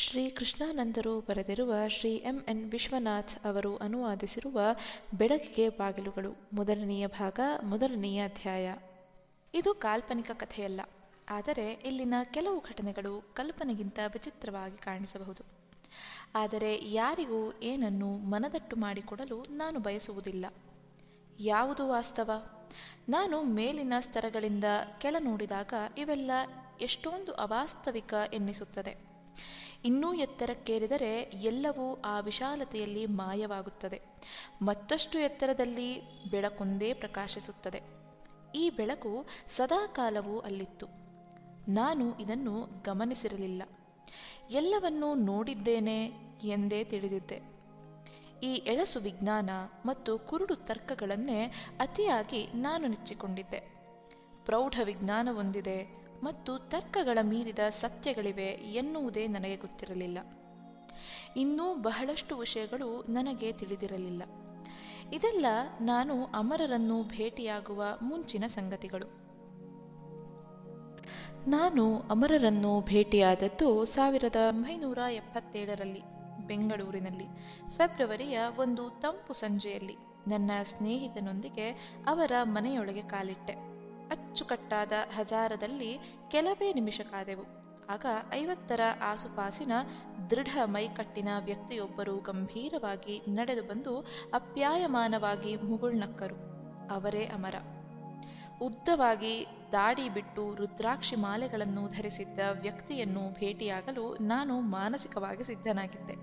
ಶ್ರೀ ಕೃಷ್ಣಾನಂದರು ಬರೆದಿರುವ Shri M N Vishwanath ಅವರು ಅನುವಾದಿಸಿರುವ ಬೆಳಕಿಗೆ ಬಾಗಿಲುಗಳು, ಮೊದಲನೆಯ ಭಾಗ, ಮೊದಲನೆಯ ಅಧ್ಯಾಯ. ಇದು ಕಾಲ್ಪನಿಕ ಕಥೆಯಲ್ಲ, ಆದರೆ ಇಲ್ಲಿನ ಕೆಲವು ಘಟನೆಗಳು ಕಲ್ಪನೆಗಿಂತ ವಿಚಿತ್ರವಾಗಿ ಕಾಣಿಸಬಹುದು. ಆದರೆ ಯಾರಿಗೂ ಏನನ್ನು ಮನದಟ್ಟು ಮಾಡಿಕೊಡಲು ನಾನು ಬಯಸುವುದಿಲ್ಲ. ಯಾವುದು ವಾಸ್ತವ? ನಾನು ಮೇಲಿನ ಸ್ತರಗಳಿಂದ ಕೆಳ ನೋಡಿದಾಗ ಇವೆಲ್ಲ ಎಷ್ಟೊಂದು ಅವಾಸ್ತವಿಕ ಎನ್ನಿಸುತ್ತದೆ. ಇನ್ನೂ ಎತ್ತರಕ್ಕೇರಿದರೆ ಎಲ್ಲವೂ ಆ ವಿಶಾಲತೆಯಲ್ಲಿ ಮಾಯವಾಗುತ್ತದೆ. ಮತ್ತಷ್ಟು ಎತ್ತರದಲ್ಲಿ ಬೆಳಕೊಂದೇ ಪ್ರಕಾಶಿಸುತ್ತದೆ. ಈ ಬೆಳಕು ಸದಾಕಾಲವೂ ಅಲ್ಲಿತ್ತು. ನಾನು ಇದನ್ನು ಗಮನಿಸಿರಲಿಲ್ಲ. ಎಲ್ಲವನ್ನೂ ನೋಡಿದ್ದೇನೆ ಎಂದೇ ತಿಳಿದಿದ್ದೆ. ಈ ಎಳಸು ವಿಜ್ಞಾನ ಮತ್ತು ಕುರುಡು ತರ್ಕಗಳನ್ನೇ ಅತಿಯಾಗಿ ನಾನು ನೆಚ್ಚಿಕೊಂಡಿದ್ದೆ. ಪ್ರೌಢ ವಿಜ್ಞಾನವೊಂದಿದೆ. ಮತ್ತು ತರ್ಕಗಳ ಮೀರಿದ ಸತ್ಯಗಳಿವೆ ಎನ್ನುವುದೇ ನನಗೆ ಗೊತ್ತಿರಲಿಲ್ಲ. ಇನ್ನೂ ಬಹಳಷ್ಟು ವಿಷಯಗಳು ನನಗೆ ತಿಳಿದಿರಲಿಲ್ಲ. ಇದೆಲ್ಲ ನಾನು ಅಮರರನ್ನು ಭೇಟಿಯಾಗುವ ಮುಂಚಿನ ಸಂಗತಿಗಳು. ನಾನು ಅಮರರನ್ನು ಭೇಟಿಯಾದದ್ದು ಸಾವಿರದ ಒಂಬೈನೂರ ಎಪ್ಪತ್ತೇಳರಲ್ಲಿ, ಬೆಂಗಳೂರಿನಲ್ಲಿ, ಫೆಬ್ರವರಿಯ ಒಂದು ತಂಪು ಸಂಜೆಯಲ್ಲಿ. ನನ್ನ ಸ್ನೇಹಿತನೊಂದಿಗೆ ಅವರ ಮನೆಯೊಳಗೆ ಕಾಲಿಟ್ಟೆ. ಅಚ್ಚುಕಟ್ಟಾದ ಹಜಾರದಲ್ಲಿ ಕೆಲವೇ ನಿಮಿಷ ಕಾದೆವು. ಆಗ ಐವತ್ತರ ಆಸುಪಾಸಿನ ದೃಢ ಮೈಕಟ್ಟಿನ ವ್ಯಕ್ತಿಯೊಬ್ಬರು ಗಂಭೀರವಾಗಿ ನಡೆದು ಬಂದು ಅಪ್ಯಾಯಮಾನವಾಗಿ ಮುಗುಳ್ನಕ್ಕರು ಅವರೇ ಅಮರ. ಉದ್ದವಾಗಿ ದಾಡಿ ಬಿಟ್ಟು ರುದ್ರಾಕ್ಷಿ ಮಾಲೆಗಳನ್ನು ಧರಿಸಿದ್ದ ವ್ಯಕ್ತಿಯನ್ನು ಭೇಟಿಯಾಗಲು ನಾನು ಮಾನಸಿಕವಾಗಿ ಸಿದ್ಧನಾಗಿದ್ದೆ.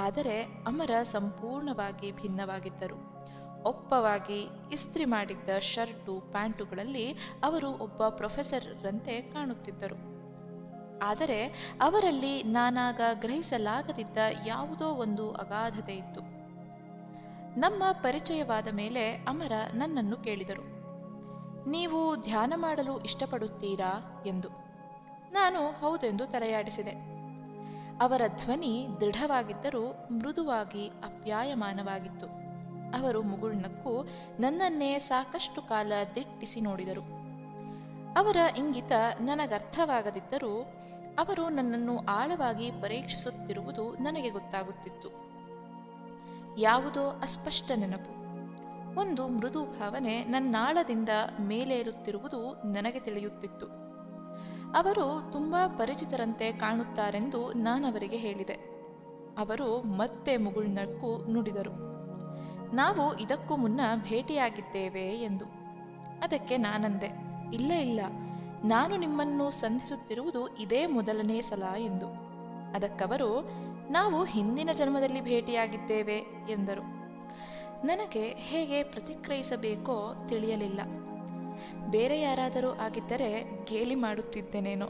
ಆದರೆ ಅಮರ ಸಂಪೂರ್ಣವಾಗಿ ಭಿನ್ನವಾಗಿದ್ದರು. ಒಪ್ಪವಾಗಿ ಇಸ್ತ್ರಿ ಮಾಡಿದ್ದ ಶರ್ಟು, ಪ್ಯಾಂಟುಗಳಲ್ಲಿ ಅವರು ಒಬ್ಬ ಪ್ರೊಫೆಸರ್ರಂತೆ ಕಾಣುತ್ತಿದ್ದರು. ಆದರೆ ಅವರಲ್ಲಿ ನಾನಾಗ ಗ್ರಹಿಸಲಾಗದಿದ್ದ ಯಾವುದೋ ಒಂದು ಅಗಾಧತೆ ಇತ್ತು. ನಮ್ಮ ಪರಿಚಯವಾದ ಮೇಲೆ ಅಮರ ನನ್ನನ್ನು ಕೇಳಿದರು. ನೀವು ಧ್ಯಾನ ಮಾಡಲು ಇಷ್ಟಪಡುತ್ತೀರಾ ಎಂದು. ನಾನು ಹೌದೆಂದು ತಲೆಯಾಡಿಸಿದೆ. ಅವರ ಧ್ವನಿ ದೃಢವಾಗಿದ್ದರೂ ಮೃದುವಾಗಿ ಅಪ್ಯಾಯಮಾನವಾಗಿತ್ತು. ಅವರು ಮುಗುಳ್ನಕ್ಕೂ ನನ್ನನ್ನೇ ಸಾಕಷ್ಟು ಕಾಲ ದಿಟ್ಟಿಸಿ ನೋಡಿದರು. ಅವರ ಇಂಗಿತ ನನಗರ್ಥವಾಗದಿದ್ದರೂ ಅವರು ನನ್ನನ್ನು ಆಳವಾಗಿ ಪರೀಕ್ಷಿಸುತ್ತಿರುವುದು ನನಗೆ ಗೊತ್ತಾಗುತ್ತಿತ್ತು. ಯಾವುದೋ ಅಸ್ಪಷ್ಟ ನೆನಪು. ಒಂದು ಮೃದು ಭಾವನೆ ನನ್ನಾಳದಿಂದ ಮೇಲೇರುತ್ತಿರುವುದು ನನಗೆ ತಿಳಿಯುತ್ತಿತ್ತು. ಅವರು ತುಂಬಾ ಪರಿಚಿತರಂತೆ ಕಾಣುತ್ತಾರೆಂದು ನಾನವರಿಗೆ ಹೇಳಿದೆ. ಅವರು ಮತ್ತೆ ಮುಗುಳ್ನಕ್ಕೂ ನುಡಿದರು. ನಾವು ಇದಕ್ಕೂ ಮುನ್ನ ಭೇಟಿಯಾಗಿದ್ದೇವೆ ಎಂದು. ಅದಕ್ಕೆ ನಾನಂದೆ, ಇಲ್ಲ ಇಲ್ಲ, ನಾನು ನಿಮ್ಮನ್ನು ಸಂಧಿಸುತ್ತಿರುವುದು ಇದೇ ಮೊದಲನೇ ಸಲ ಎಂದು. ಅದಕ್ಕವರು, ನಾವು ಹಿಂದಿನ ಜನ್ಮದಲ್ಲಿ ಭೇಟಿಯಾಗಿದ್ದೇವೆ ಎಂದರು. ನನಗೆ ಹೇಗೆ ಪ್ರತಿಕ್ರಿಯಿಸಬೇಕೋ ತಿಳಿಯಲಿಲ್ಲ. ಬೇರೆ ಯಾರಾದರೂ ಆಗಿದ್ದರೆ ಗೇಲಿ ಮಾಡುತ್ತಿದ್ದೇನೇನೋ.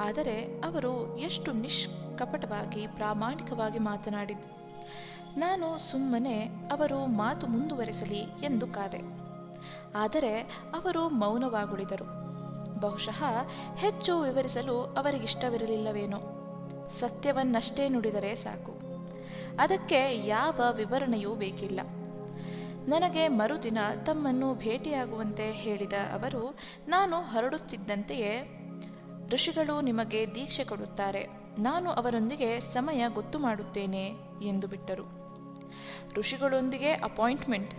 ಆದರೆ ಅವರು ಎಷ್ಟು ನಿಷ್ಕಪಟವಾಗಿ ಪ್ರಾಮಾಣಿಕವಾಗಿ ಮಾತನಾಡಿದ್ದು ನಾನು ಸುಮ್ಮನೆ ಅವರು ಮಾತು ಮುಂದುವರೆಸಲಿ ಎಂದು ಕಾದೆ. ಆದರೆ ಅವರು ಮೌನವಾಗುಳಿದರು. ಬಹುಶಃ ಹೆಚ್ಚು ವಿವರಿಸಲು ಅವರಿಗಿಷ್ಟವಿರಲಿಲ್ಲವೇನೋ. ಸತ್ಯವನ್ನಷ್ಟೇ ನುಡಿದರೆ ಸಾಕು. ಅದಕ್ಕೆ ಯಾವ ವಿವರಣೆಯೂ ಬೇಕಿಲ್ಲ. ನನಗೆ ಮರುದಿನ ತಮ್ಮನ್ನು ಭೇಟಿಯಾಗುವಂತೆ ಹೇಳಿದ ಅವರು, ನಾನು ಹೊರಡುತ್ತಿದ್ದಂತೆಯೇ ಋಷಿಗಳು ನಿಮಗೆ ದೀಕ್ಷೆ ಕೊಡುತ್ತಾರೆ. ನಾನು ಅವರೊಂದಿಗೆ ಸಮಯ ಗೊತ್ತು ಮಾಡುತ್ತೇನೆ ಎಂದು ಬಿಟ್ಟರು. ಋಷಿಗಳೊಂದಿಗೆ ಅಪಾಯಿಂಟ್ಮೆಂಟ್.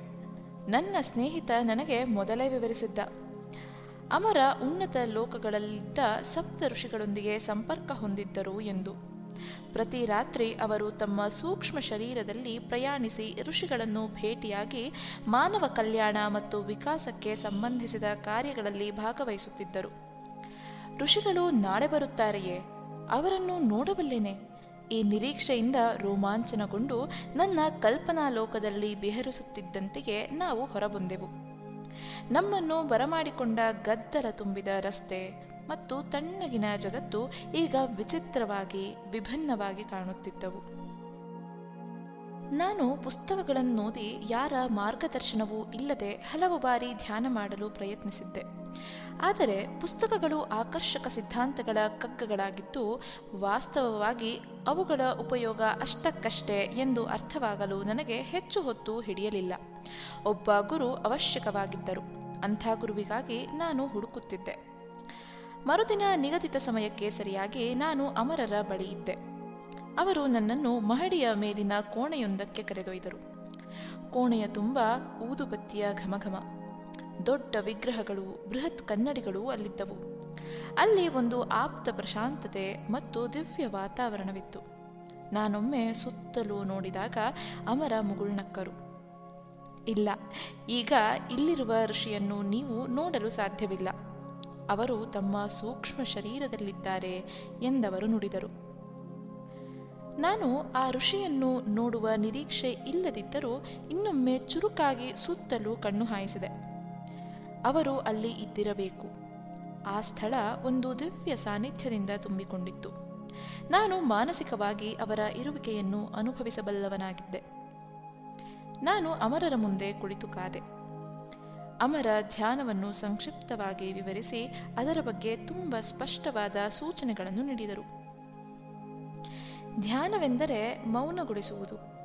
ನನ್ನ ಸ್ನೇಹಿತ ನನಗೆ ಮೊದಲೇ ವಿವರಿಸಿದ್ದ. ಅಮರ ಉನ್ನತ ಲೋಕಗಳಲ್ಲಿದ್ದ ಸಪ್ತ ಋಷಿಗಳೊಂದಿಗೆ ಸಂಪರ್ಕ ಹೊಂದಿದ್ದರು ಎಂದು. ಪ್ರತಿ ರಾತ್ರಿ ಅವರು ತಮ್ಮ ಸೂಕ್ಷ್ಮ ಶರೀರದಲ್ಲಿ ಪ್ರಯಾಣಿಸಿ ಋಷಿಗಳನ್ನು ಭೇಟಿಯಾಗಿ ಮಾನವ ಕಲ್ಯಾಣ ಮತ್ತು ವಿಕಾಸಕ್ಕೆ ಸಂಬಂಧಿಸಿದ ಕಾರ್ಯಗಳಲ್ಲಿ ಭಾಗವಹಿಸುತ್ತಿದ್ದರು. ಋಷಿಗಳು ನಾಳೆ ಬರುತ್ತಾರೆಯೇ? ಅವರನ್ನು ನೋಡಬಲ್ಲೇನೆ. ಈ ನಿರೀಕ್ಷೆಯಿಂದ ರೋಮಾಂಚನಗೊಂಡು ನನ್ನ ಕಲ್ಪನಾ ಲೋಕದಲ್ಲಿ ವಿಹರಿಸುತ್ತಿದ್ದಂತೆಯೇ ನಾವು ಹೊರಬಂದೆವು. ನಮ್ಮನ್ನು ಬರಮಾಡಿಕೊಂಡ ಗದ್ದಲ ತುಂಬಿದ ರಸ್ತೆ ಮತ್ತು ತಣ್ಣಗಿನ ಜಗತ್ತು ಈಗ ವಿಚಿತ್ರವಾಗಿ, ವಿಭಿನ್ನವಾಗಿ ಕಾಣುತ್ತಿದ್ದವು. ನಾನು ಪುಸ್ತಕಗಳನ್ನು ಓದಿ ಯಾರ ಮಾರ್ಗದರ್ಶನವೂ ಇಲ್ಲದೆ ಹಲವು ಬಾರಿ ಧ್ಯಾನ ಮಾಡಲು ಪ್ರಯತ್ನಿಸಿದ್ದೆ. ಆದರೆ ಪುಸ್ತಕಗಳು ಆಕರ್ಷಕ ಸಿದ್ಧಾಂತಗಳ ಕಗ್ಗಗಳಾಗಿದ್ದು ವಾಸ್ತವವಾಗಿ ಅವುಗಳ ಉಪಯೋಗ ಅಷ್ಟಕ್ಕಷ್ಟೇ ಎಂದು ಅರ್ಥವಾಗಲು ನನಗೆ ಹೆಚ್ಚು ಹೊತ್ತು ಹಿಡಿಯಲಿಲ್ಲ. ಒಬ್ಬ ಗುರು ಅವಶ್ಯಕವಾಗಿದ್ದರು. ಅಂಥ ಗುರುವಿಗಾಗಿ ನಾನು ಹುಡುಕುತ್ತಿದ್ದೆ. ಮರುದಿನ ನಿಗದಿತ ಸಮಯಕ್ಕೆ ಸರಿಯಾಗಿ ನಾನು ಅಮರರ ಬಳಿ ಇದ್ದೆ. ಅವರು ನನ್ನನ್ನು ಮಹಡಿಯ ಮೇಲಿನ ಕೋಣೆಯೊಂದಕ್ಕೆ ಕರೆದೊಯ್ದರು. ಕೋಣೆಯ ತುಂಬ ಊದುಬತ್ತಿಯ ಘಮಘಮ. ದೊಡ್ಡ ವಿಗ್ರಹಗಳು, ಬೃಹತ್ ಕನ್ನಡಿಗಳು ಅಲ್ಲಿದ್ದವು. ಅಲ್ಲಿ ಒಂದು ಆಪ್ತ ಪ್ರಶಾಂತತೆ ಮತ್ತು ದಿವ್ಯ ವಾತಾವರಣವಿತ್ತು. ನಾನೊಮ್ಮೆ ಸುತ್ತಲೂ ನೋಡಿದಾಗ ಅಮರ ಮುಗುಳ್ನಕ್ಕರು. ಇಲ್ಲ, ಈಗ ಇಲ್ಲಿರುವ ಋಷಿಯನ್ನು ನೀವು ನೋಡಲು ಸಾಧ್ಯವಿಲ್ಲ. ಅವರು ತಮ್ಮ ಸೂಕ್ಷ್ಮ ಶರೀರದಲ್ಲಿದ್ದಾರೆ ಎಂದವರು ನುಡಿದರು. ನಾನು ಆ ಋಷಿಯನ್ನು ನೋಡುವ ನಿರೀಕ್ಷೆ ಇಲ್ಲದಿದ್ದರೂ ಇನ್ನೊಮ್ಮೆ ಚುರುಕಾಗಿ ಸುತ್ತಲೂ ಕಣ್ಣು ಹಾಯಿಸಿದೆ. ಅವರು ಅಲ್ಲಿ ಇದ್ದಿರಬೇಕು. ಆ ಸ್ಥಳ ಒಂದು ದಿವ್ಯ ಸಾನ್ನಿಧ್ಯದಿಂದ ತುಂಬಿಕೊಂಡಿತ್ತು. ನಾನು ಮಾನಸಿಕವಾಗಿ ಅವರ ಇರುವಿಕೆಯನ್ನು ಅನುಭವಿಸಬಲ್ಲವನಾಗಿದ್ದೆ. ನಾನು ಅಮರರ ಮುಂದೆ ಕುಳಿತು ಕಾದೆ. ಅಮರ ಧ್ಯಾನವನ್ನು ಸಂಕ್ಷಿಪ್ತವಾಗಿ ವಿವರಿಸಿ ಅದರ ಬಗ್ಗೆ ತುಂಬ ಸ್ಪಷ್ಟವಾದ ಸೂಚನೆಗಳನ್ನು ನೀಡಿದರು. ಧ್ಯಾನವೆಂದರೆ ಮೌನಗೊಳಿಸುವುದು.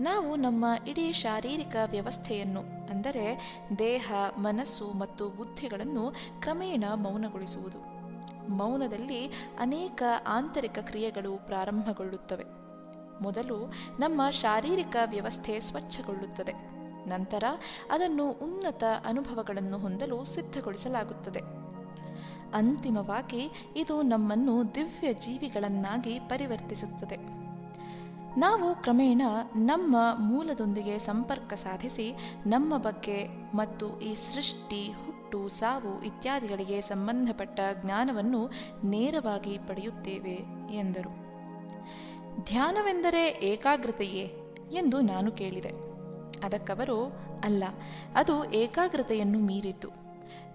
ನಾವು ನಮ್ಮ ಇಡೀ ಶಾರೀರಿಕ ವ್ಯವಸ್ಥೆಯನ್ನು, ಅಂದರೆ ದೇಹ, ಮನಸ್ಸು ಮತ್ತು ಬುದ್ಧಿಗಳನ್ನು ಕ್ರಮೇಣ ಮೌನಗೊಳಿಸುವುದು. ಮೌನದಲ್ಲಿ ಅನೇಕ ಆಂತರಿಕ ಕ್ರಿಯೆಗಳು ಪ್ರಾರಂಭಗೊಳ್ಳುತ್ತವೆ. ಮೊದಲು ನಮ್ಮ ಶಾರೀರಿಕ ವ್ಯವಸ್ಥೆ ಸ್ವಚ್ಛಗೊಳ್ಳುತ್ತದೆ. ನಂತರ ಅದನ್ನು ಉನ್ನತ ಅನುಭವಗಳನ್ನು ಹೊಂದಲು ಸಿದ್ಧಗೊಳಿಸಲಾಗುತ್ತದೆ. ಅಂತಿಮವಾಗಿ ಇದು ನಮ್ಮನ್ನು ದಿವ್ಯ ಜೀವಿಗಳನ್ನಾಗಿ ಪರಿವರ್ತಿಸುತ್ತದೆ. ನಾವು ಕ್ರಮೇಣ ನಮ್ಮ ಮೂಲದೊಂದಿಗೆ ಸಂಪರ್ಕ ಸಾಧಿಸಿ ನಮ್ಮ ಬಗ್ಗೆ ಮತ್ತು ಈ ಸೃಷ್ಟಿ, ಹುಟ್ಟು, ಸಾವು ಇತ್ಯಾದಿಗಳಿಗೆ ಸಂಬಂಧಪಟ್ಟ ಜ್ಞಾನವನ್ನು ನೇರವಾಗಿ ಪಡೆಯುತ್ತೇವೆ ಎಂದರು. ಧ್ಯಾನವೆಂದರೆ ಏಕಾಗ್ರತೆಯೇ ಎಂದು ನಾನು ಕೇಳಿದೆ. ಅದಕ್ಕವರು, ಅಲ್ಲ, ಅದು ಏಕಾಗ್ರತೆಯನ್ನು ಮೀರಿತು.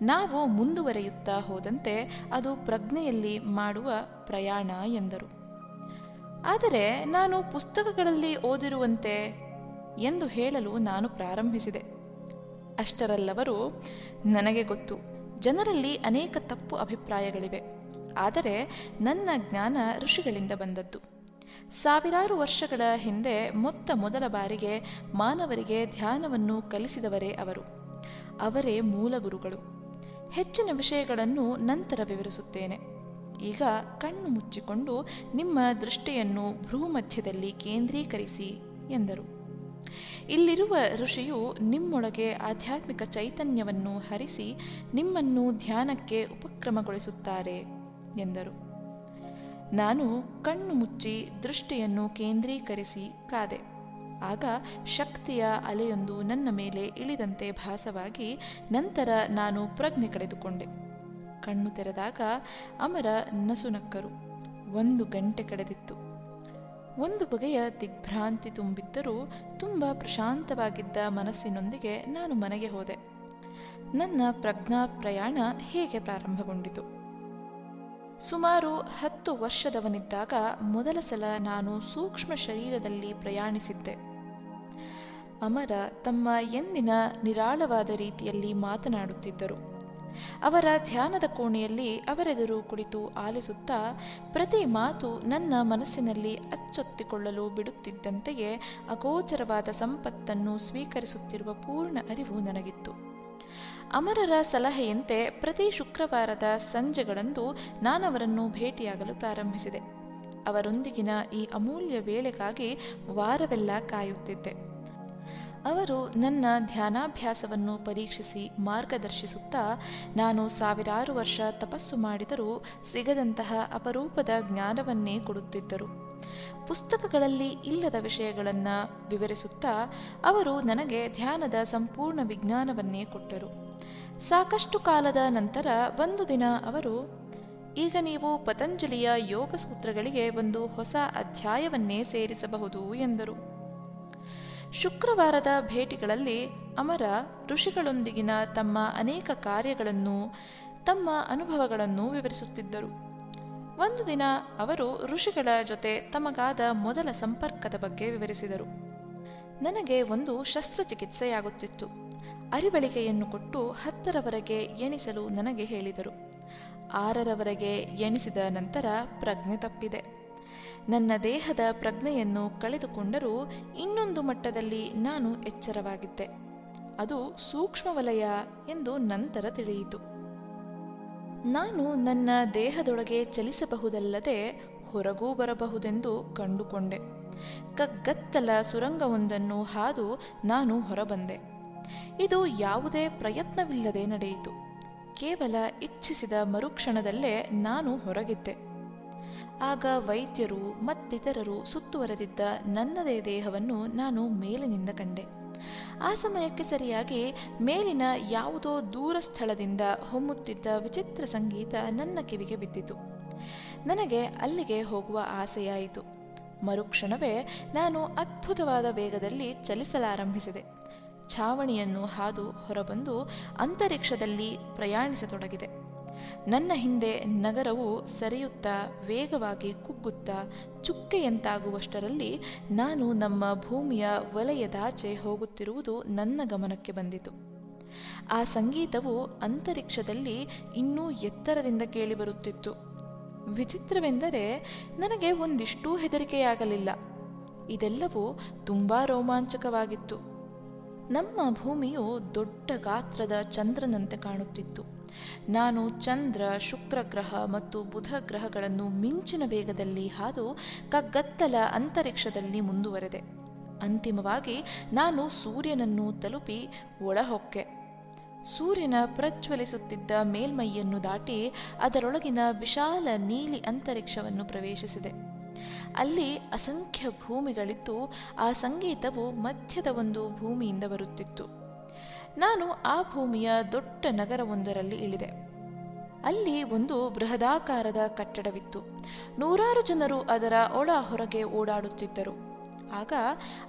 ನಾವು ಮುಂದುವರೆಯುತ್ತಾ ಹೋದಂತೆ ಅದು ಪ್ರಜ್ಞೆಯಲ್ಲಿ ಮಾಡುವ ಪ್ರಯಾಣ ಎಂದರು. ಆದರೆ ನಾನು ಪುಸ್ತಕಗಳಲ್ಲಿ ಓದಿರುವಂತೆ ಎಂದು ಹೇಳಲು ನಾನು ಪ್ರಾರಂಭಿಸಿದೆ. ಅಷ್ಟರಲ್ಲವರು ನನಗೆ ಗೊತ್ತು, ಜನರಲ್ಲಿ ಅನೇಕ ತಪ್ಪು ಅಭಿಪ್ರಾಯಗಳಿವೆ. ಆದರೆ ನನ್ನ ಜ್ಞಾನ ಋಷಿಗಳಿಂದ ಬಂದದ್ದು. ಸಾವಿರಾರು ವರ್ಷಗಳ ಹಿಂದೆ ಮೊತ್ತ ಮೊದಲ ಬಾರಿಗೆ ಮಾನವರಿಗೆ ಧ್ಯಾನವನ್ನು ಕಲಿಸಿದವರೇ ಅವರು. ಅವರೇ ಮೂಲ ಗುರುಗಳು. ಹೆಚ್ಚಿನ ವಿಷಯಗಳನ್ನು ನಂತರ ವಿವರಿಸುತ್ತೇನೆ. ಈಗ ಕಣ್ಣು ಮುಚ್ಚಿಕೊಂಡು ನಿಮ್ಮ ದೃಷ್ಟಿಯನ್ನು ಭ್ರೂಮಧ್ಯದಲ್ಲಿ ಕೇಂದ್ರೀಕರಿಸಿ ಎಂದರು. ಇಲ್ಲಿರುವ ಋಷಿಯು ನಿಮ್ಮೊಳಗೆ ಆಧ್ಯಾತ್ಮಿಕ ಚೈತನ್ಯವನ್ನು ಹರಿಸಿ ನಿಮ್ಮನ್ನು ಧ್ಯಾನಕ್ಕೆ ಉಪಕ್ರಮಗೊಳಿಸುತ್ತಾರೆ ಎಂದರು. ನಾನು ಕಣ್ಣು ಮುಚ್ಚಿ ದೃಷ್ಟಿಯನ್ನು ಕೇಂದ್ರೀಕರಿಸಿ ಕಾದೆ. ಆಗ ಶಕ್ತಿಯ ಅಲೆಯೊಂದು ನನ್ನ ಮೇಲೆ ಇಳಿದಂತೆ ಭಾಸವಾಗಿ ನಂತರ ನಾನು ಪ್ರಜ್ಞೆ ಕಳೆದುಕೊಂಡೆ. ಕಣ್ಣು ತೆರೆದಾಗ ಅಮರ ನಸುನಕ್ಕರು. ಒಂದು ಗಂಟೆ ಕಳೆದಿತ್ತು. ಒಂದು ಬಗೆಯ ದಿಗ್ಭ್ರಾಂತಿ ತುಂಬಿದ್ದರೂ ತುಂಬ ಪ್ರಶಾಂತವಾಗಿದ್ದ ಮನಸ್ಸಿನೊಂದಿಗೆ ನಾನು ಮನೆಗೆ ಹೋದೆ. ನನ್ನ ಪ್ರಜ್ಞಾ ಪ್ರಯಾಣ ಹೇಗೆ ಪ್ರಾರಂಭಗೊಂಡಿತು? ಸುಮಾರು ಹತ್ತು ವರ್ಷದವನಿದ್ದಾಗ ಮೊದಲ ಸಲ ನಾನು ಸೂಕ್ಷ್ಮ ಶರೀರದಲ್ಲಿ ಪ್ರಯಾಣಿಸಿದ್ದೆ. ಅಮರ ತಮ್ಮ ಎಂದಿನ ನಿರಾಳವಾದ ರೀತಿಯಲ್ಲಿ ಮಾತನಾಡುತ್ತಿದ್ದರು. ಅವರ ಧ್ಯಾನದ ಕೋಣೆಯಲ್ಲಿ ಅವರೆದುರು ಕುಳಿತು ಆಲಿಸುತ್ತಾ ಪ್ರತಿ ಮಾತು ನನ್ನ ಮನಸ್ಸಿನಲ್ಲಿ ಅಚ್ಚೊತ್ತಿಕೊಳ್ಳಲು ಬಿಡುತ್ತಿದ್ದಂತೆಯೇ ಅಗೋಚರವಾದ ಸಂಪತ್ತನ್ನು ಸ್ವೀಕರಿಸುತ್ತಿರುವ ಪೂರ್ಣ ಅರಿವು ನನಗಿತ್ತು. ಅಮರರ ಸಲಹೆಯಂತೆ ಪ್ರತಿ ಶುಕ್ರವಾರದ ಸಂಜೆಗಳಂದು ನಾನವರನ್ನು ಭೇಟಿಯಾಗಲು ಪ್ರಾರಂಭಿಸಿದೆ. ಅವರೊಂದಿಗಿನ ಈ ಅಮೂಲ್ಯ ವೇಳೆಗಾಗಿ ವಾರವೆಲ್ಲ ಕಾಯುತ್ತಿದ್ದೆ. ಅವರು ನನ್ನ ಧ್ಯಾನಾಭ್ಯಾಸವನ್ನು ಪರೀಕ್ಷಿಸಿ ಮಾರ್ಗದರ್ಶಿಸುತ್ತಾ ನಾನು ಸಾವಿರಾರು ವರ್ಷ ತಪಸ್ಸು ಮಾಡಿದರೂ ಸಿಗದಂತಹ ಅಪರೂಪದ ಜ್ಞಾನವನ್ನೇ ಕೊಡುತ್ತಿದ್ದರು. ಪುಸ್ತಕಗಳಲ್ಲಿ ಇಲ್ಲದ ವಿಷಯಗಳನ್ನು ವಿವರಿಸುತ್ತಾ ಅವರು ನನಗೆ ಧ್ಯಾನದ ಸಂಪೂರ್ಣ ವಿಜ್ಞಾನವನ್ನೇ ಕೊಟ್ಟರು. ಸಾಕಷ್ಟು ಕಾಲದ ನಂತರ ಒಂದು ದಿನ ಅವರು, ಈಗ ನೀವು ಪತಂಜಲಿಯ ಯೋಗ ಸೂತ್ರಗಳಿಗೆ ಒಂದು ಹೊಸ ಅಧ್ಯಾಯವನ್ನೇ ಸೇರಿಸಬಹುದು ಎಂದರು. ಶುಕ್ರವಾರದ ಭೇಟಿಗಳಲ್ಲಿ ಅಮರ ಋಷಿಗಳೊಂದಿಗಿನ ತಮ್ಮ ಅನೇಕ ಕಾರ್ಯಗಳನ್ನು, ತಮ್ಮ ಅನುಭವಗಳನ್ನು ವಿವರಿಸುತ್ತಿದ್ದರು. ಒಂದು ದಿನ ಅವರು ಋಷಿಗಳ ಜೊತೆ ತಮಗಾದ ಮೊದಲ ಸಂಪರ್ಕದ ಬಗ್ಗೆ ವಿವರಿಸಿದರು. ನನಗೆ ಒಂದು ಶಸ್ತ್ರಚಿಕಿತ್ಸೆಯಾಗುತ್ತಿತ್ತು. ಅರಿವಳಿಕೆಯನ್ನು ಕೊಟ್ಟು ಹತ್ತರವರೆಗೆ ಎಣಿಸಲು ನನಗೆ ಹೇಳಿದರು. ಆರರವರೆಗೆ ಎಣಿಸಿದ ನಂತರ ಪ್ರಜ್ಞೆ ತಪ್ಪಿದೆ. ನನ್ನ ದೇಹದ ಪ್ರಜ್ಞೆಯನ್ನು ಕಳೆದುಕೊಂಡರೂ ಇನ್ನೊಂದು ಮಟ್ಟದಲ್ಲಿ ನಾನು ಎಚ್ಚರವಾಗಿದ್ದೆ. ಅದು ಸೂಕ್ಷ್ಮ ವಲಯ ಎಂದು ನಂತರ ತಿಳಿಯಿತು. ನಾನು ನನ್ನ ದೇಹದೊಳಗೆ ಚಲಿಸಬಹುದಲ್ಲದೆ ಹೊರಗೂ ಬರಬಹುದೆಂದು ಕಂಡುಕೊಂಡೆ. ಕಗ್ಗತ್ತಲ ಸುರಂಗವೊಂದನ್ನು ಹಾದು ನಾನು ಹೊರಬಂದೆ. ಇದು ಯಾವುದೇ ಪ್ರಯತ್ನವಿಲ್ಲದೆ ನಡೆಯಿತು. ಕೇವಲ ಇಚ್ಛಿಸಿದ ಮರುಕ್ಷಣದಲ್ಲೇ ನಾನು ಹೊರಗಿದ್ದೆ. ಆಗ ವೈದ್ಯರು ಮತ್ತಿತರರು ಸುತ್ತುವರೆದಿದ್ದ ನನ್ನದೇ ದೇಹವನ್ನು ನಾನು ಮೇಲಿನಿಂದ ಕಂಡೆ. ಆ ಸಮಯಕ್ಕೆ ಸರಿಯಾಗಿ ಮೇಲಿನ ಯಾವುದೋ ದೂರ ಸ್ಥಳದಿಂದ ಹೊಮ್ಮುತ್ತಿದ್ದ ವಿಚಿತ್ರ ಸಂಗೀತ ನನ್ನ ಕಿವಿಗೆ ಬಿದ್ದಿತು. ನನಗೆ ಅಲ್ಲಿಗೆ ಹೋಗುವ ಆಸೆಯಾಯಿತು. ಮರುಕ್ಷಣವೇ ನಾನು ಅದ್ಭುತವಾದ ವೇಗದಲ್ಲಿ ಚಲಿಸಲಾರಂಭಿಸಿದೆ. ಛಾವಣಿಯನ್ನು ಹಾದು ಹೊರಬಂದು ಅಂತರಿಕ್ಷದಲ್ಲಿ ಪ್ರಯಾಣಿಸತೊಡಗಿದೆ. ನನ್ನ ಹಿಂದೆ ನಗರವು ಸರಿಯುತ್ತಾ ವೇಗವಾಗಿ ಕುಗ್ಗುತ್ತಾ ಚುಕ್ಕೆಯಂತಾಗುವಷ್ಟರಲ್ಲಿ ನಾನು ನಮ್ಮ ಭೂಮಿಯ ವಲಯದಾಚೆ ಹೋಗುತ್ತಿರುವುದು ನನ್ನ ಗಮನಕ್ಕೆ ಬಂದಿತು. ಆ ಸಂಗೀತವು ಅಂತರಿಕ್ಷದಲ್ಲಿ ಇನ್ನೂ ಎತ್ತರದಿಂದ ಕೇಳಿಬರುತ್ತಿತ್ತು ವಿಚಿತ್ರವೆಂದರೆ ನನಗೆ ಒಂದಿಷ್ಟೂ ಹೆದರಿಕೆಯಾಗಲಿಲ್ಲ. ಇದೆಲ್ಲವೂ ತುಂಬಾ ರೋಮಾಂಚಕವಾಗಿತ್ತು. ನಮ್ಮ ಭೂಮಿಯು ದೊಡ್ಡ ಗಾತ್ರದ ಚಂದ್ರನಂತೆ ಕಾಣುತ್ತಿತ್ತು. ನಾನು ಚಂದ್ರ, ಶುಕ್ರ ಗ್ರಹ ಮತ್ತು ಬುಧ ಗ್ರಹಗಳನ್ನು ಮಿಂಚಿನ ವೇಗದಲ್ಲಿ ಹಾದು ಕಗ್ಗತ್ತಲ ಅಂತರಿಕ್ಷದಲ್ಲಿ ಮುಂದುವರೆದೆ. ಅಂತಿಮವಾಗಿ ನಾನು ಸೂರ್ಯನನ್ನು ತಲುಪಿ ಒಳಹೊಕ್ಕೆ. ಸೂರ್ಯನ ಪ್ರಜ್ವಲಿಸುತ್ತಿದ್ದ ಮೇಲ್ಮೈಯನ್ನು ದಾಟಿ ಅದರೊಳಗಿನ ವಿಶಾಲ ನೀಲಿ ಅಂತರಿಕ್ಷವನ್ನು ಪ್ರವೇಶಿಸಿದೆ. ಅಲ್ಲಿ ಅಸಂಖ್ಯ ಭೂಮಿಗಳಿದ್ದು ಆ ಸಂಗೀತವು ಮಧ್ಯದ ಒಂದು ಭೂಮಿಯಿಂದ ಬರುತ್ತಿತ್ತು. ನಾನು ಆ ಭೂಮಿಯ ದೊಡ್ಡ ನಗರವೊಂದರಲ್ಲಿ ಇಳಿದೆ. ಅಲ್ಲಿ ಒಂದು ಬೃಹದಾಕಾರದ ಕಟ್ಟಡವಿತ್ತು. ನೂರಾರು ಜನರು ಅದರ ಒಳ ಹೊರಗೆ ಓಡಾಡುತ್ತಿದ್ದರು. ಆಗ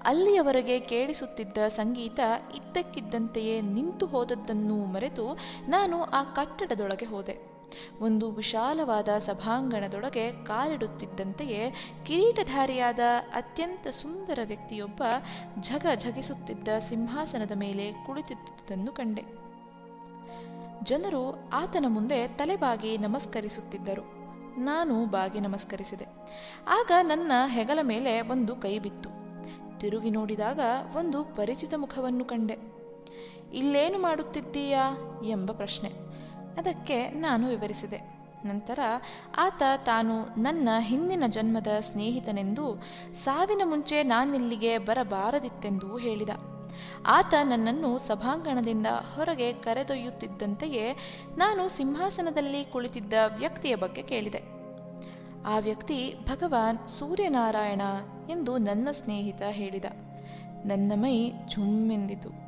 ಅಲ್ಲಿಯವರೆಗೆ ಕೇಳಿಸುತ್ತಿದ್ದ ಸಂಗೀತ ಇದ್ದಕ್ಕಿದ್ದಂತೆಯೇ ನಿಂತು ಹೋದದ್ದನ್ನು ಮರೆತು ನಾನು ಆ ಕಟ್ಟಡದೊಳಗೆ ಹೋದೆ. ಒಂದು ವಿಶಾಲವಾದ ಸಭಾಂಗಣದೊಳಗೆ ಕಾಲಿಡುತ್ತಿದ್ದಂತೆಯೇ ಕಿರೀಟಧಾರಿಯಾದ ಅತ್ಯಂತ ಸುಂದರ ವ್ಯಕ್ತಿಯೊಬ್ಬ ಝಗ ಝಗಿಸುತ್ತಿದ್ದ ಸಿಂಹಾಸನದ ಮೇಲೆ ಕುಳಿತಿದ್ದುದನ್ನು ಕಂಡೆ. ಜನರು ಆತನ ಮುಂದೆ ತಲೆಬಾಗಿ ನಮಸ್ಕರಿಸುತ್ತಿದ್ದರು. ನಾನು ಬಾಗಿ ನಮಸ್ಕರಿಸಿದೆ. ಆಗ ನನ್ನ ಹೆಗಲ ಮೇಲೆ ಒಂದು ಕೈ ಬಿತ್ತು. ತಿರುಗಿ ನೋಡಿದಾಗ ಒಂದು ಪರಿಚಿತ ಮುಖವನ್ನು ಕಂಡೆ. ಇಲ್ಲೇನು ಮಾಡುತ್ತಿದ್ದೀಯಾ? ಎಂಬ ಪ್ರಶ್ನೆ. ಅದಕ್ಕೆ ನಾನು ವಿವರಿಸಿದೆ. ನಂತರ, ಆತ ತಾನು ನನ್ನ ಹಿಂದಿನ ಜನ್ಮದ ಸ್ನೇಹಿತನೆಂದು ಸಾವಿನ ಮುಂಚೆ ನಾನಿಲ್ಲಿಗೆ ಬರಬಾರದಿತ್ತೆಂದು ಹೇಳಿದ. ಆತ ನನ್ನನ್ನು ಸಭಾಂಗಣದಿಂದ ಹೊರಗೆ ಕರೆದೊಯ್ಯುತ್ತಿದ್ದಂತೆಯೇ ನಾನು ಸಿಂಹಾಸನದಲ್ಲಿ ಕುಳಿತಿದ್ದ ವ್ಯಕ್ತಿಯ ಬಗ್ಗೆ ಕೇಳಿದೆ. ಆ ವ್ಯಕ್ತಿ ಭಗವಾನ್ ಸೂರ್ಯನಾರಾಯಣ ಎಂದು ನನ್ನ ಸ್ನೇಹಿತ ಹೇಳಿದ. ನನ್ನ ಮೈ ಝುಮ್ಮೆಂದಿತು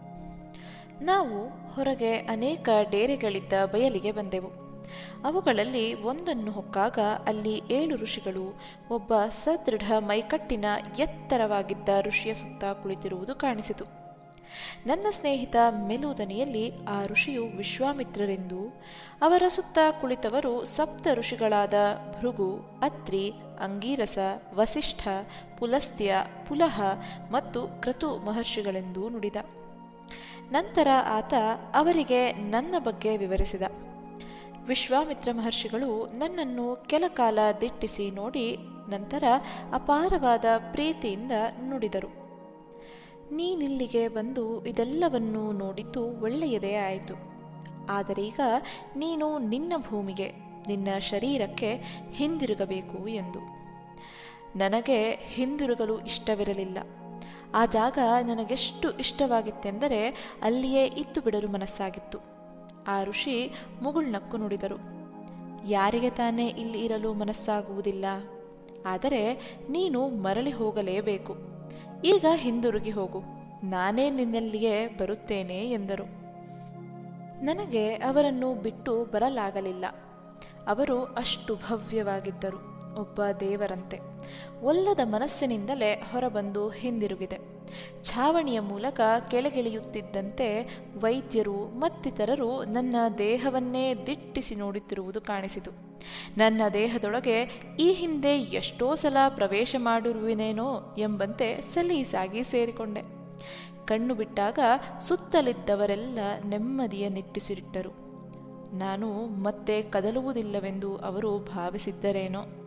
ನಾವು ಹೊರಗೆ ಅನೇಕ ಡೇರೆಗಳಿದ್ದ ಬಯಲಿಗೆ ಬಂದೆವು. ಅವುಗಳಲ್ಲಿ ಒಂದನ್ನು ಹೊಕ್ಕಾಗ ಅಲ್ಲಿ ಏಳು ಋಷಿಗಳು, ಒಬ್ಬ ಸದೃಢ ಮೈಕಟ್ಟಿನ ಎತ್ತರವಾಗಿದ್ದ ಋಷಿಯ ಸುತ್ತ ಕುಳಿತಿರುವುದು ಕಾಣಿಸಿತು. ನನ್ನ ಸ್ನೇಹಿತ ಮೆಲುದನಿಯಲ್ಲಿ ಆ ಋಷಿಯು ವಿಶ್ವಾಮಿತ್ರರೆಂದು, ಅವರ ಸುತ್ತ ಕುಳಿತವರು ಸಪ್ತ ಋಷಿಗಳಾದ ಭೃಗು, ಅತ್ರಿ, ಅಂಗೀರಸ, ವಸಿಷ್ಠ, ಪುಲಸ್ತ್ಯ, ಪುಲಹ ಮತ್ತು ಕ್ರತು ಮಹರ್ಷಿಗಳೆಂದೂ ನುಡಿದ. ನಂತರ ಆತ ಅವರಿಗೆ ನನ್ನ ಬಗ್ಗೆ ವಿವರಿಸಿದ. ವಿಶ್ವಾಮಿತ್ರ ಮಹರ್ಷಿಗಳು ನನ್ನನ್ನು ಕೆಲ ಕಾಲ ದಿಟ್ಟಿಸಿ ನೋಡಿ ನಂತರ ಅಪಾರವಾದ ಪ್ರೀತಿಯಿಂದ ನುಡಿದರು. ನೀನಿಲ್ಲಿಗೆ ಬಂದು ಇದೆಲ್ಲವನ್ನೂ ನೋಡಿದ್ದು ಒಳ್ಳೆಯದೇ ಆಯಿತು. ಆದರೀಗ ನೀನು ನಿನ್ನ ಭೂಮಿಗೆ, ನಿನ್ನ ಶರೀರಕ್ಕೆ ಹಿಂದಿರುಗಬೇಕು ಎಂದು. ನನಗೆ ಹಿಂದಿರುಗಲು ಇಷ್ಟವಿರಲಿಲ್ಲ. ಆ ಜಾಗ ನನಗೆಷ್ಟು ಇಷ್ಟವಾಗಿತ್ತೆಂದರೆ ಅಲ್ಲಿಯೇ ಇತ್ತು ಬಿಡಲು ಮನಸ್ಸಾಗಿತ್ತು. ಆ ಋಷಿ ಮುಗುಳ್ನಕ್ಕು ನುಡಿದರು. ಯಾರಿಗೆ ತಾನೇ ಇಲ್ಲಿ ಇರಲು ಮನಸ್ಸಾಗುವುದಿಲ್ಲ? ಆದರೆ ನೀನು ಮರಳಿ ಹೋಗಲೇಬೇಕು. ಈಗ ಹಿಂದಿರುಗಿ ಹೋಗು. ನಾನೇ ನಿನ್ನಲ್ಲಿಯೇ ಬರುತ್ತೇನೆ ಎಂದರು. ನನಗೆ ಅವರನ್ನು ಬಿಟ್ಟು ಬರಲಾಗಲಿಲ್ಲ. ಅವರು ಅಷ್ಟು ಭವ್ಯವಾಗಿದ್ದರು. ಒಬ್ಬ ದೇವರಂತೆ. ಒಲ್ಲದ ಮನಸ್ಸಿನಿಂದಲೇ ಹೊರಬಂದು ಹಿಂದಿರುಗಿದೆ. ಛಾವಣಿಯ ಮೂಲಕ ಕೆಳಗಿಳಿಯುತ್ತಿದ್ದಂತೆ ವೈದ್ಯರು ಮತ್ತಿತರರು ನನ್ನ ದೇಹವನ್ನೇ ದಿಟ್ಟಿಸಿ ನೋಡುತ್ತಿರುವುದು ಕಾಣಿಸಿತು. ನನ್ನ ದೇಹದೊಳಗೆ ಈ ಹಿಂದೆ ಎಷ್ಟೋ ಸಲ ಪ್ರವೇಶ ಮಾಡಿರುವೆನೇನೋ ಎಂಬಂತೆ ಸಲೀಸಾಗಿ ಸೇರಿಕೊಂಡೆ. ಕಣ್ಣು ಬಿಟ್ಟಾಗ ಸುತ್ತಲಿದ್ದವರೆಲ್ಲ ನೆಮ್ಮದಿಯ ನಿಟ್ಟಿಸಿಟ್ಟರು ನಾನು ಮತ್ತೆ ಕದಲುವುದಿಲ್ಲವೆಂದು ಅವರು ಭಾವಿಸಿದ್ದರೇನೋ.